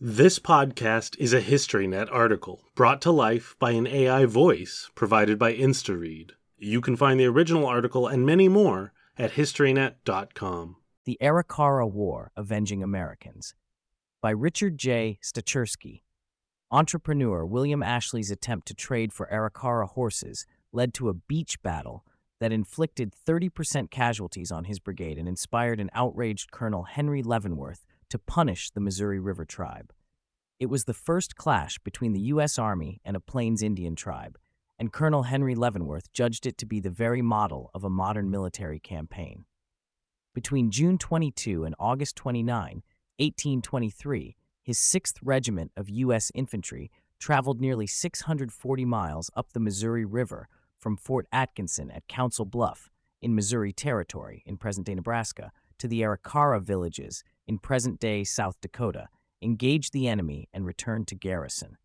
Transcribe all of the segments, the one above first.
This podcast is a HistoryNet article brought to life by an AI voice provided by InstaRead. You can find the original article and many more at historynet.com. The Arikara War Avenging Americans by Richard J. Stachersky. Entrepreneur William Ashley's attempt to trade for Arikara horses led to a beach battle that inflicted 30% casualties on his brigade and inspired an outraged Colonel Henry Leavenworth to punish the Missouri River tribe. It was the first clash between the U.S. Army and a Plains Indian tribe, and Colonel Henry Leavenworth judged it to be the very model of a modern military campaign. Between June 22 and August 29, 1823, his 6th Regiment of U.S. Infantry traveled nearly 640 miles up the Missouri River from Fort Atkinson at Council Bluff in Missouri Territory in present day Nebraska to the Arikara villages in present day South Dakota, engaged the enemy, and returned to garrison.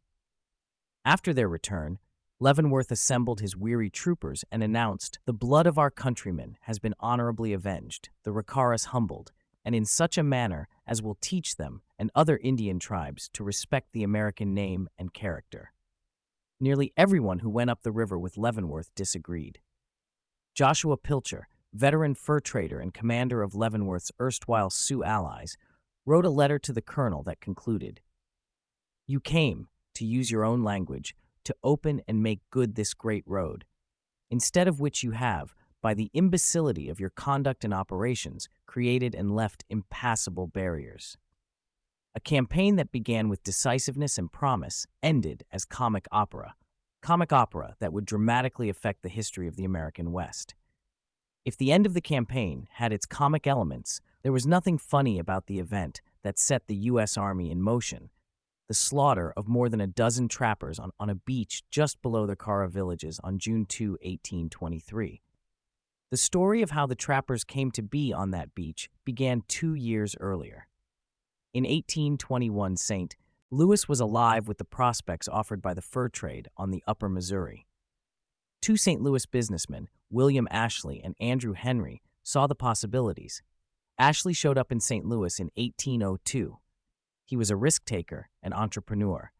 After their return, Leavenworth assembled his weary troopers and announced, The blood of our countrymen has been honorably avenged, the Rikaras humbled, and in such a manner as will teach them and other Indian tribes to respect the American name and character. Nearly everyone who went up the river with Leavenworth disagreed. Joshua Pilcher, veteran fur trader and commander of Leavenworth's erstwhile Sioux allies, wrote a letter to the colonel that concluded You came, to use your own language, to open and make good this great road, instead of which you have, by the imbecility of your conduct and operations, created and left impassable barriers. A campaign that began with decisiveness and promise ended as comic opera, comic opera that would dramatically affect the history of the American West. If the end of the campaign had its comic elements, there was nothing funny about the event that set the U.S. Army in motion the slaughter of more than a dozen trappers on, on a beach just below the Cara villages on June 2, 1823. The story of how the trappers came to be on that beach began two years earlier. In 1821, St. Louis was alive with the prospects offered by the fur trade on the upper Missouri. Two St. Louis businessmen, William Ashley and Andrew Henry, saw the possibilities. Ashley showed up in St. Louis in 1802. He was a risk taker and entrepreneur.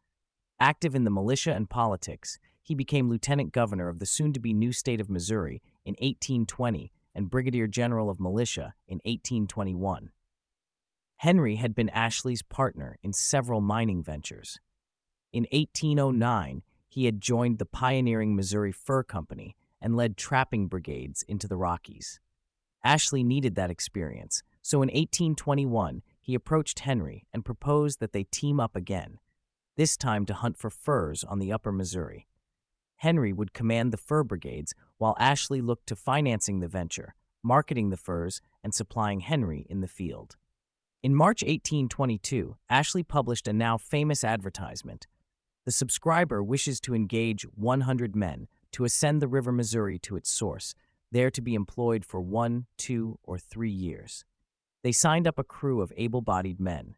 Active in the militia and politics, he became lieutenant governor of the soon to be new state of Missouri in 1820 and brigadier general of militia in 1821. Henry had been Ashley's partner in several mining ventures. In 1809, he had joined the pioneering Missouri Fur Company and led trapping brigades into the Rockies. Ashley needed that experience, so in 1821 he approached Henry and proposed that they team up again, this time to hunt for furs on the upper Missouri. Henry would command the fur brigades while Ashley looked to financing the venture, marketing the furs, and supplying Henry in the field. In March 1822, Ashley published a now famous advertisement. The subscriber wishes to engage 100 men to ascend the River Missouri to its source, there to be employed for one, two, or three years. They signed up a crew of able bodied men.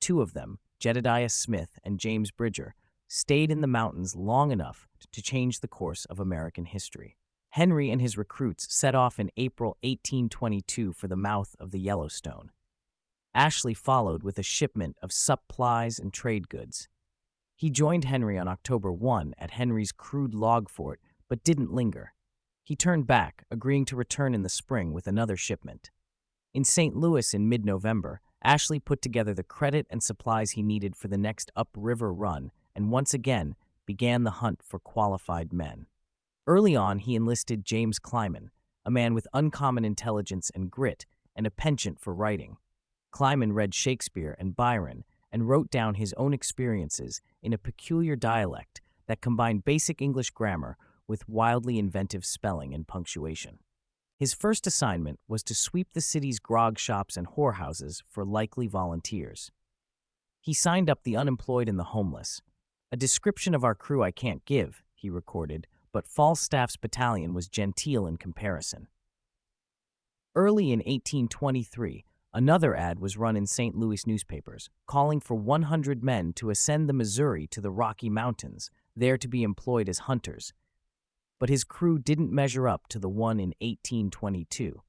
Two of them, Jedediah Smith and James Bridger, stayed in the mountains long enough to change the course of American history. Henry and his recruits set off in April 1822 for the mouth of the Yellowstone. Ashley followed with a shipment of supplies and trade goods. He joined Henry on October 1 at Henry's crude log fort, but didn't linger. He turned back, agreeing to return in the spring with another shipment. In St. Louis in mid November, Ashley put together the credit and supplies he needed for the next upriver run and once again began the hunt for qualified men. Early on, he enlisted James Clyman, a man with uncommon intelligence and grit and a penchant for writing. Clyman read Shakespeare and Byron and wrote down his own experiences in a peculiar dialect that combined basic English grammar with wildly inventive spelling and punctuation. His first assignment was to sweep the city's grog shops and whorehouses for likely volunteers. He signed up the unemployed and the homeless. A description of our crew I can't give, he recorded, but Falstaff's battalion was genteel in comparison. Early in 1823, Another ad was run in St. Louis newspapers, calling for 100 men to ascend the Missouri to the Rocky Mountains, there to be employed as hunters. But his crew didn't measure up to the one in 1822.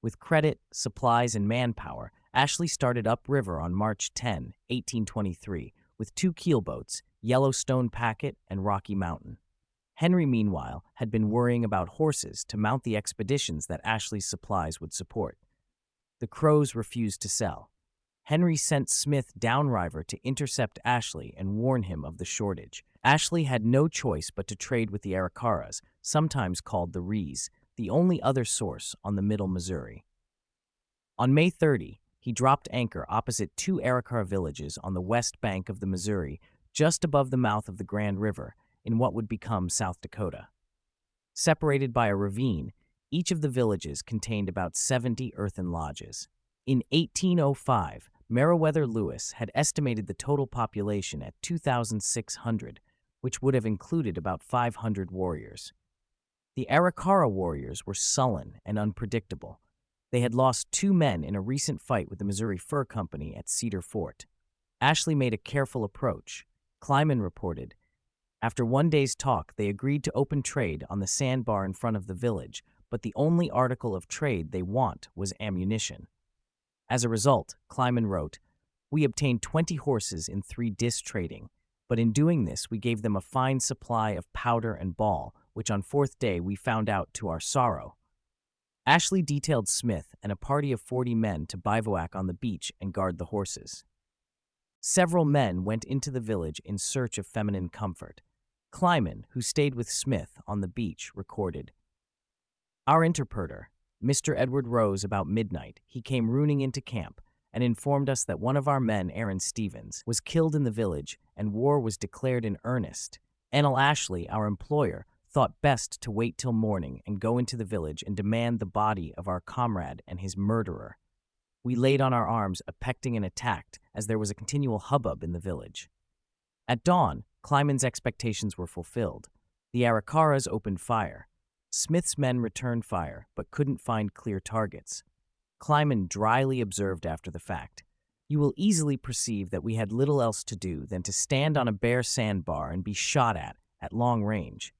With credit, supplies, and manpower, Ashley started upriver on March 10, 1823, with two keelboats, Yellowstone Packet and Rocky Mountain. Henry, meanwhile, had been worrying about horses to mount the expeditions that Ashley's supplies would support. The Crows refused to sell. Henry sent Smith downriver to intercept Ashley and warn him of the shortage. Ashley had no choice but to trade with the Arikaras, sometimes called the Rees, the only other source on the middle Missouri. On May 30, he dropped anchor opposite two Arikara villages on the west bank of the Missouri, just above the mouth of the Grand River, in what would become South Dakota. Separated by a ravine, each of the villages contained about 70 earthen lodges. In 1805, Meriwether Lewis had estimated the total population at 2,600, which would have included about 500 warriors. The Arikara warriors were sullen and unpredictable. They had lost two men in a recent fight with the Missouri Fur Company at Cedar Fort. Ashley made a careful approach. Clyman reported after one day's talk, they agreed to open trade on the sandbar in front of the village, but the only article of trade they want was ammunition. As a result, Clyman wrote, We obtained 20 horses in three dis trading, but in doing this we gave them a fine supply of powder and ball, which on fourth day we found out to our sorrow. Ashley detailed Smith and a party of 40 men to bivouac on the beach and guard the horses. Several men went into the village in search of feminine comfort. Clyman, who stayed with Smith on the beach, recorded Our interpreter, Mr. Edward Rose, about midnight, he came rooning into camp and informed us that one of our men, Aaron Stevens, was killed in the village and war was declared in earnest. Enel Ashley, our employer, thought best to wait till morning and go into the village and demand the body of our comrade and his murderer. We laid on our arms, expecting an attack, as there was a continual hubbub in the village. At dawn, Clyman's expectations were fulfilled. The Arikaras opened fire. Smith's men returned fire, but couldn't find clear targets. Clyman dryly observed after the fact, You will easily perceive that we had little else to do than to stand on a bare sandbar and be shot at, at long range.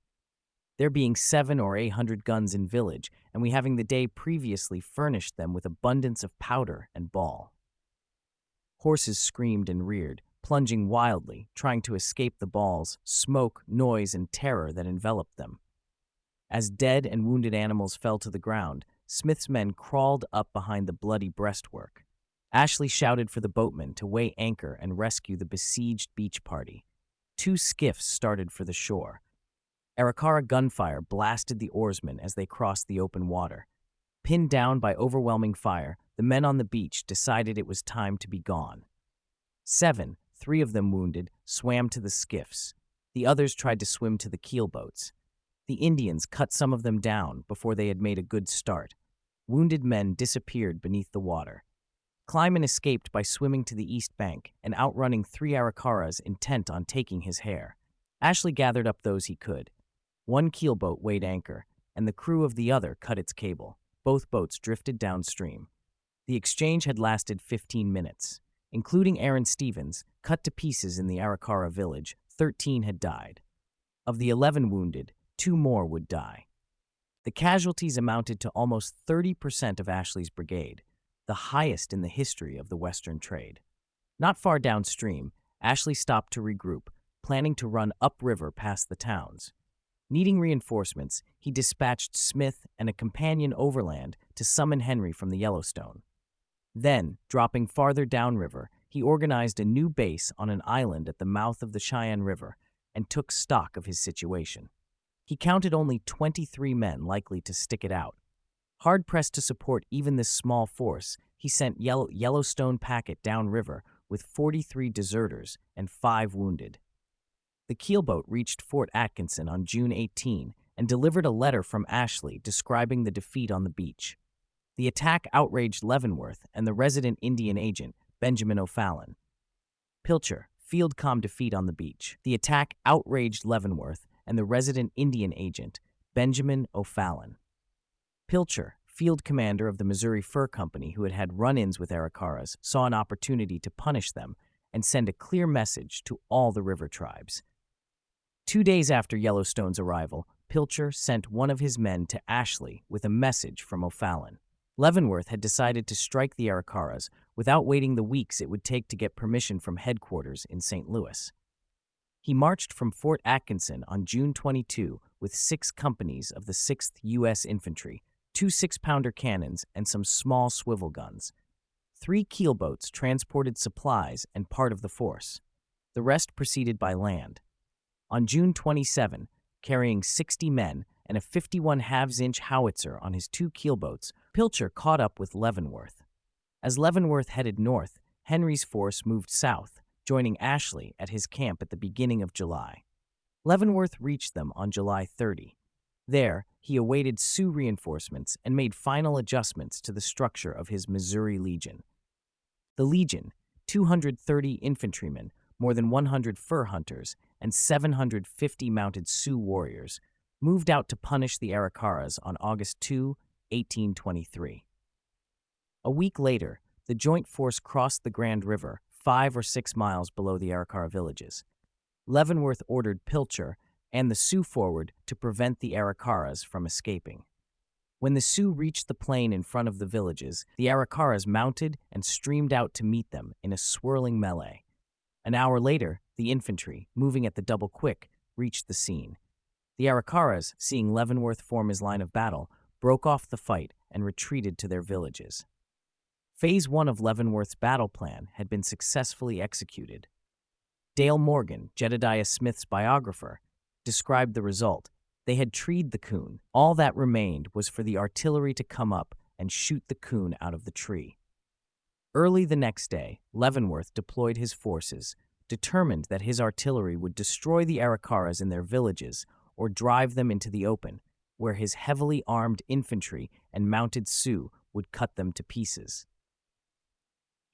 There being seven or eight hundred guns in village, and we having the day previously furnished them with abundance of powder and ball. Horses screamed and reared, plunging wildly, trying to escape the balls, smoke, noise, and terror that enveloped them. As dead and wounded animals fell to the ground, Smith's men crawled up behind the bloody breastwork. Ashley shouted for the boatmen to weigh anchor and rescue the besieged beach party. Two skiffs started for the shore, Arikara gunfire blasted the oarsmen as they crossed the open water. Pinned down by overwhelming fire, the men on the beach decided it was time to be gone. Seven, three of them wounded, swam to the skiffs. The others tried to swim to the keelboats. The Indians cut some of them down before they had made a good start. Wounded men disappeared beneath the water. Clyman escaped by swimming to the east bank and outrunning three Arikaras intent on taking his hair. Ashley gathered up those he could. One keelboat weighed anchor, and the crew of the other cut its cable. Both boats drifted downstream. The exchange had lasted 15 minutes. Including Aaron Stevens, cut to pieces in the Arikara village, 13 had died. Of the 11 wounded, two more would die. The casualties amounted to almost 30% of Ashley's brigade, the highest in the history of the Western trade. Not far downstream, Ashley stopped to regroup, planning to run upriver past the towns. Needing reinforcements, he dispatched Smith and a companion overland to summon Henry from the Yellowstone. Then, dropping farther downriver, he organized a new base on an island at the mouth of the Cheyenne River and took stock of his situation. He counted only 23 men likely to stick it out. Hard pressed to support even this small force, he sent Yellow- Yellowstone Packet downriver with 43 deserters and five wounded. The keelboat reached Fort Atkinson on June 18 and delivered a letter from Ashley describing the defeat on the beach. The attack outraged Leavenworth and the resident Indian agent, Benjamin O'Fallon. Pilcher, field com defeat on the beach. The attack outraged Leavenworth and the resident Indian agent, Benjamin O'Fallon. Pilcher, field commander of the Missouri Fur Company who had had run ins with Arikaras, saw an opportunity to punish them and send a clear message to all the river tribes. Two days after Yellowstone's arrival, Pilcher sent one of his men to Ashley with a message from O'Fallon. Leavenworth had decided to strike the Arikaras without waiting the weeks it would take to get permission from headquarters in St. Louis. He marched from Fort Atkinson on June 22 with six companies of the 6th U.S. Infantry, two six pounder cannons, and some small swivel guns. Three keelboats transported supplies and part of the force. The rest proceeded by land. On June 27, carrying 60 men and a 51 halves inch howitzer on his two keelboats, Pilcher caught up with Leavenworth. As Leavenworth headed north, Henry's force moved south, joining Ashley at his camp at the beginning of July. Leavenworth reached them on July 30. There, he awaited Sioux reinforcements and made final adjustments to the structure of his Missouri Legion. The Legion, 230 infantrymen, more than 100 fur hunters, and 750 mounted Sioux warriors, moved out to punish the Arikaras on August 2, 1823. A week later, the joint force crossed the Grand River, five or six miles below the Arikara villages. Leavenworth ordered Pilcher and the Sioux forward to prevent the Arikaras from escaping. When the Sioux reached the plain in front of the villages, the Arikaras mounted and streamed out to meet them in a swirling melee. An hour later, the infantry, moving at the double quick, reached the scene. The Arikaras, seeing Leavenworth form his line of battle, broke off the fight and retreated to their villages. Phase 1 of Leavenworth's battle plan had been successfully executed. Dale Morgan, Jedediah Smith's biographer, described the result. They had treed the coon. All that remained was for the artillery to come up and shoot the coon out of the tree. Early the next day, Leavenworth deployed his forces, determined that his artillery would destroy the Arikaras in their villages or drive them into the open, where his heavily armed infantry and mounted Sioux would cut them to pieces.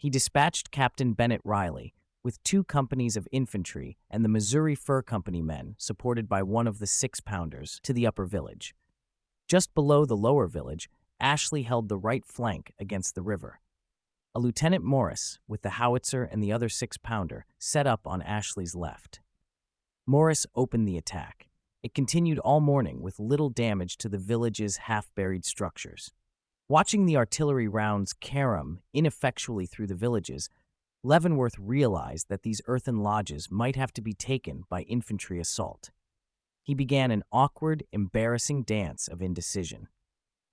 He dispatched Captain Bennett Riley with two companies of infantry and the Missouri Fur Company men, supported by one of the six pounders, to the upper village. Just below the lower village, Ashley held the right flank against the river. A Lieutenant Morris, with the howitzer and the other six pounder, set up on Ashley's left. Morris opened the attack. It continued all morning with little damage to the village's half buried structures. Watching the artillery rounds carom ineffectually through the villages, Leavenworth realized that these earthen lodges might have to be taken by infantry assault. He began an awkward, embarrassing dance of indecision.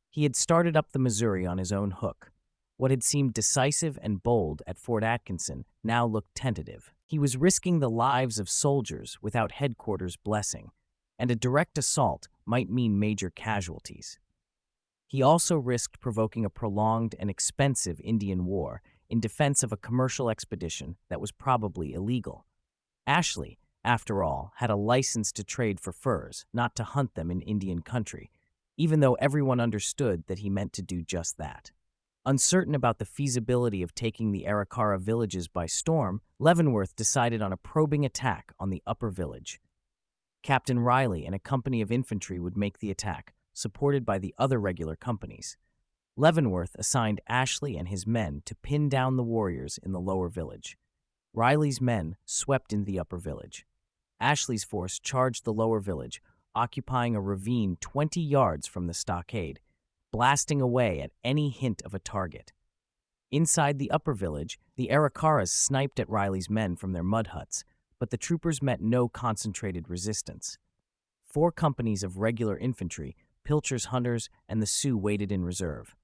He had started up the Missouri on his own hook. What had seemed decisive and bold at Fort Atkinson now looked tentative. He was risking the lives of soldiers without headquarters' blessing, and a direct assault might mean major casualties. He also risked provoking a prolonged and expensive Indian war in defense of a commercial expedition that was probably illegal. Ashley, after all, had a license to trade for furs, not to hunt them in Indian country, even though everyone understood that he meant to do just that. Uncertain about the feasibility of taking the Arikara villages by storm, Leavenworth decided on a probing attack on the upper village. Captain Riley and a company of infantry would make the attack, supported by the other regular companies. Leavenworth assigned Ashley and his men to pin down the warriors in the lower village. Riley's men swept into the upper village. Ashley's force charged the lower village, occupying a ravine 20 yards from the stockade, blasting away at any hint of a target. Inside the upper village, the Arikaras sniped at Riley's men from their mud huts, but the troopers met no concentrated resistance. Four companies of regular infantry, Pilcher's hunters, and the Sioux waited in reserve.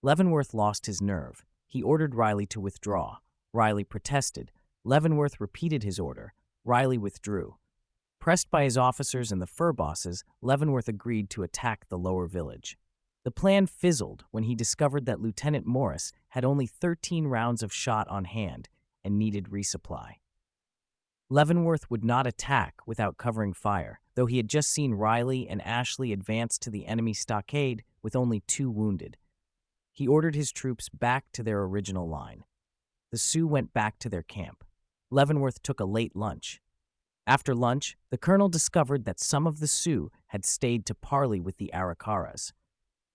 Leavenworth lost his nerve. He ordered Riley to withdraw. Riley protested. Leavenworth repeated his order. Riley withdrew. Pressed by his officers and the fur bosses, Leavenworth agreed to attack the lower village. The plan fizzled when he discovered that Lieutenant Morris had only 13 rounds of shot on hand and needed resupply. Leavenworth would not attack without covering fire, though he had just seen Riley and Ashley advance to the enemy stockade with only two wounded he ordered his troops back to their original line. The Sioux went back to their camp. Leavenworth took a late lunch. After lunch, the colonel discovered that some of the Sioux had stayed to parley with the Arikaras.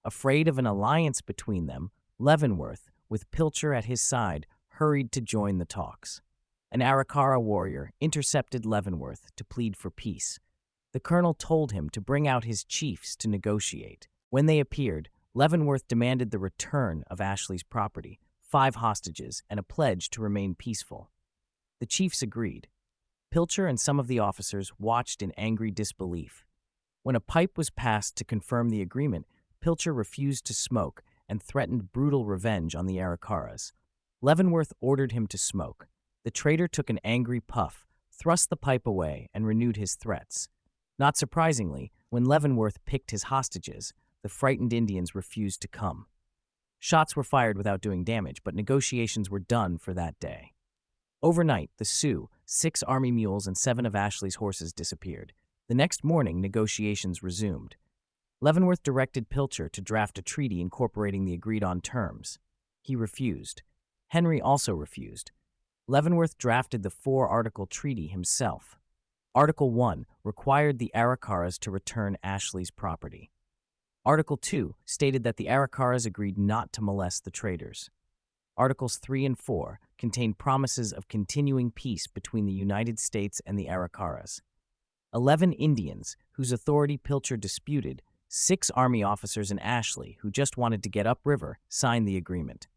Afraid of an alliance between them, Leavenworth, with Pilcher at his side, hurried to join the talks. An Arikara warrior intercepted Leavenworth to plead for peace. The colonel told him to bring out his chiefs to negotiate. When they appeared, Leavenworth demanded the return of Ashley's property, five hostages, and a pledge to remain peaceful. The chiefs agreed. Pilcher and some of the officers watched in angry disbelief. When a pipe was passed to confirm the agreement, Pilcher refused to smoke and threatened brutal revenge on the Arikaras. Leavenworth ordered him to smoke. The traitor took an angry puff, thrust the pipe away, and renewed his threats. Not surprisingly, when Leavenworth picked his hostages, the frightened Indians refused to come. Shots were fired without doing damage, but negotiations were done for that day. Overnight, the Sioux, six army mules, and seven of Ashley's horses disappeared. The next morning, negotiations resumed. Leavenworth directed Pilcher to draft a treaty incorporating the agreed on terms. He refused. Henry also refused. Leavenworth drafted the four article treaty himself. Article 1 required the Arikaras to return Ashley's property. Article 2 stated that the Arikaras agreed not to molest the traders. Articles 3 and 4 contained promises of continuing peace between the United States and the Arikaras. Eleven Indians, whose authority Pilcher disputed, six Army officers and Ashley, who just wanted to get upriver, signed the agreement.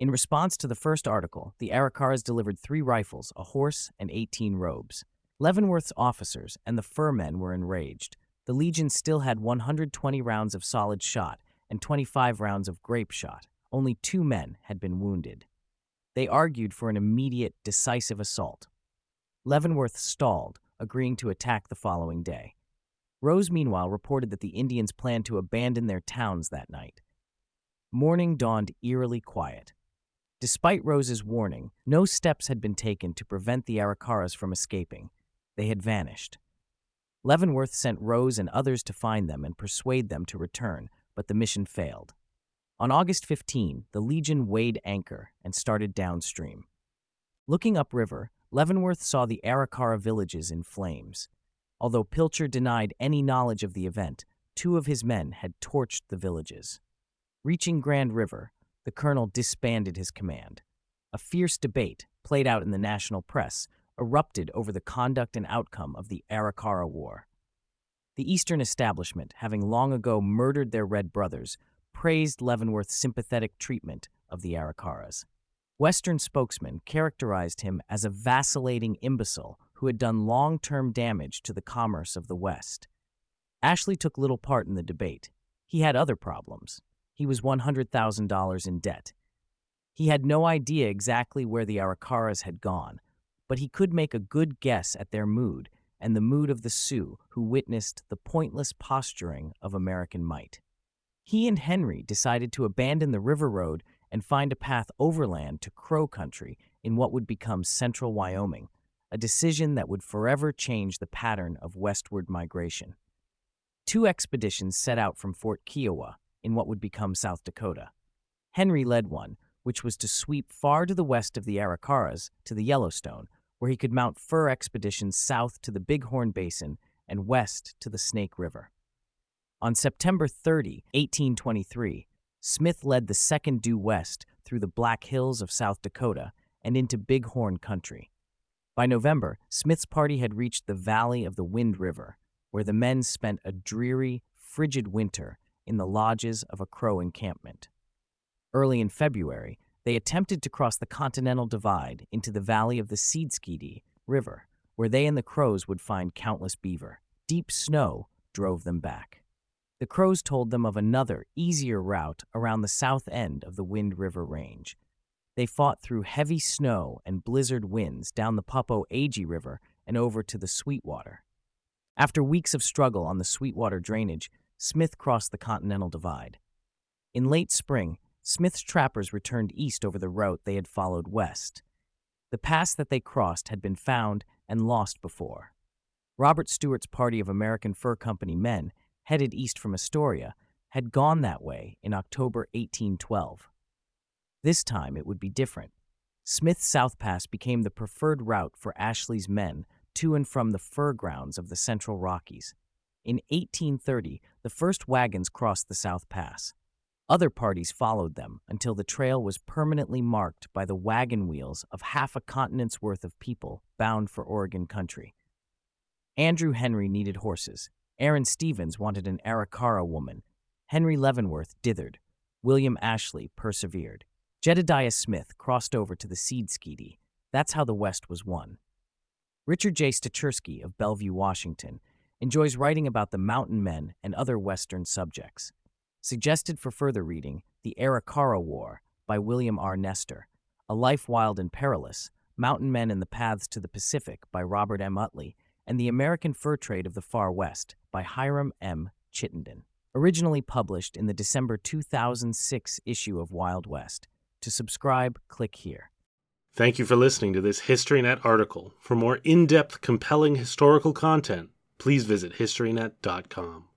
In response to the first article, the Arikaras delivered three rifles, a horse, and 18 robes. Leavenworth's officers and the fur men were enraged. The Legion still had 120 rounds of solid shot and 25 rounds of grape shot. Only two men had been wounded. They argued for an immediate, decisive assault. Leavenworth stalled, agreeing to attack the following day. Rose, meanwhile, reported that the Indians planned to abandon their towns that night. Morning dawned eerily quiet. Despite Rose's warning, no steps had been taken to prevent the Arikaras from escaping. They had vanished. Leavenworth sent Rose and others to find them and persuade them to return, but the mission failed. On August 15, the Legion weighed anchor and started downstream. Looking upriver, Leavenworth saw the Arikara villages in flames. Although Pilcher denied any knowledge of the event, two of his men had torched the villages. Reaching Grand River, the colonel disbanded his command. A fierce debate, played out in the national press, erupted over the conduct and outcome of the Arikara War. The Eastern establishment, having long ago murdered their red brothers, praised Leavenworth's sympathetic treatment of the Arikaras. Western spokesmen characterized him as a vacillating imbecile who had done long term damage to the commerce of the West. Ashley took little part in the debate. He had other problems. He was $100,000 in debt. He had no idea exactly where the Arikaras had gone, but he could make a good guess at their mood and the mood of the Sioux who witnessed the pointless posturing of American might. He and Henry decided to abandon the river road and find a path overland to Crow Country in what would become central Wyoming, a decision that would forever change the pattern of westward migration. Two expeditions set out from Fort Kiowa in what would become South Dakota. Henry led one, which was to sweep far to the west of the Arikaras to the Yellowstone, where he could mount fur expeditions south to the Bighorn Basin and west to the Snake River. On September 30, 1823, Smith led the second due west through the Black Hills of South Dakota and into Bighorn country. By November, Smith's party had reached the valley of the Wind River, where the men spent a dreary, frigid winter in the lodges of a Crow encampment. Early in February, they attempted to cross the Continental Divide into the valley of the Seedskadee River, where they and the Crows would find countless beaver. Deep snow drove them back. The Crows told them of another, easier route around the south end of the Wind River Range. They fought through heavy snow and blizzard winds down the Popo Agie River and over to the Sweetwater. After weeks of struggle on the Sweetwater drainage, Smith crossed the Continental Divide. In late spring, Smith's trappers returned east over the route they had followed west. The pass that they crossed had been found and lost before. Robert Stuart's party of American Fur Company men, headed east from Astoria, had gone that way in October 1812. This time it would be different. Smith's South Pass became the preferred route for Ashley's men to and from the fur grounds of the Central Rockies. In 1830, the first wagons crossed the South Pass. Other parties followed them until the trail was permanently marked by the wagon wheels of half a continent's worth of people bound for Oregon country. Andrew Henry needed horses. Aaron Stevens wanted an Arikara woman. Henry Leavenworth dithered. William Ashley persevered. Jedediah Smith crossed over to the Seedskadee. That's how the West was won. Richard J. Stachersky of Bellevue, Washington, enjoys writing about the mountain men and other Western subjects. Suggested for further reading, The Arikara War by William R. Nester, A Life Wild and Perilous, Mountain Men and the Paths to the Pacific by Robert M. Utley, and The American Fur Trade of the Far West by Hiram M. Chittenden. Originally published in the December 2006 issue of Wild West. To subscribe, click here. Thank you for listening to this HistoryNet article. For more in depth, compelling historical content, please visit HistoryNet.com.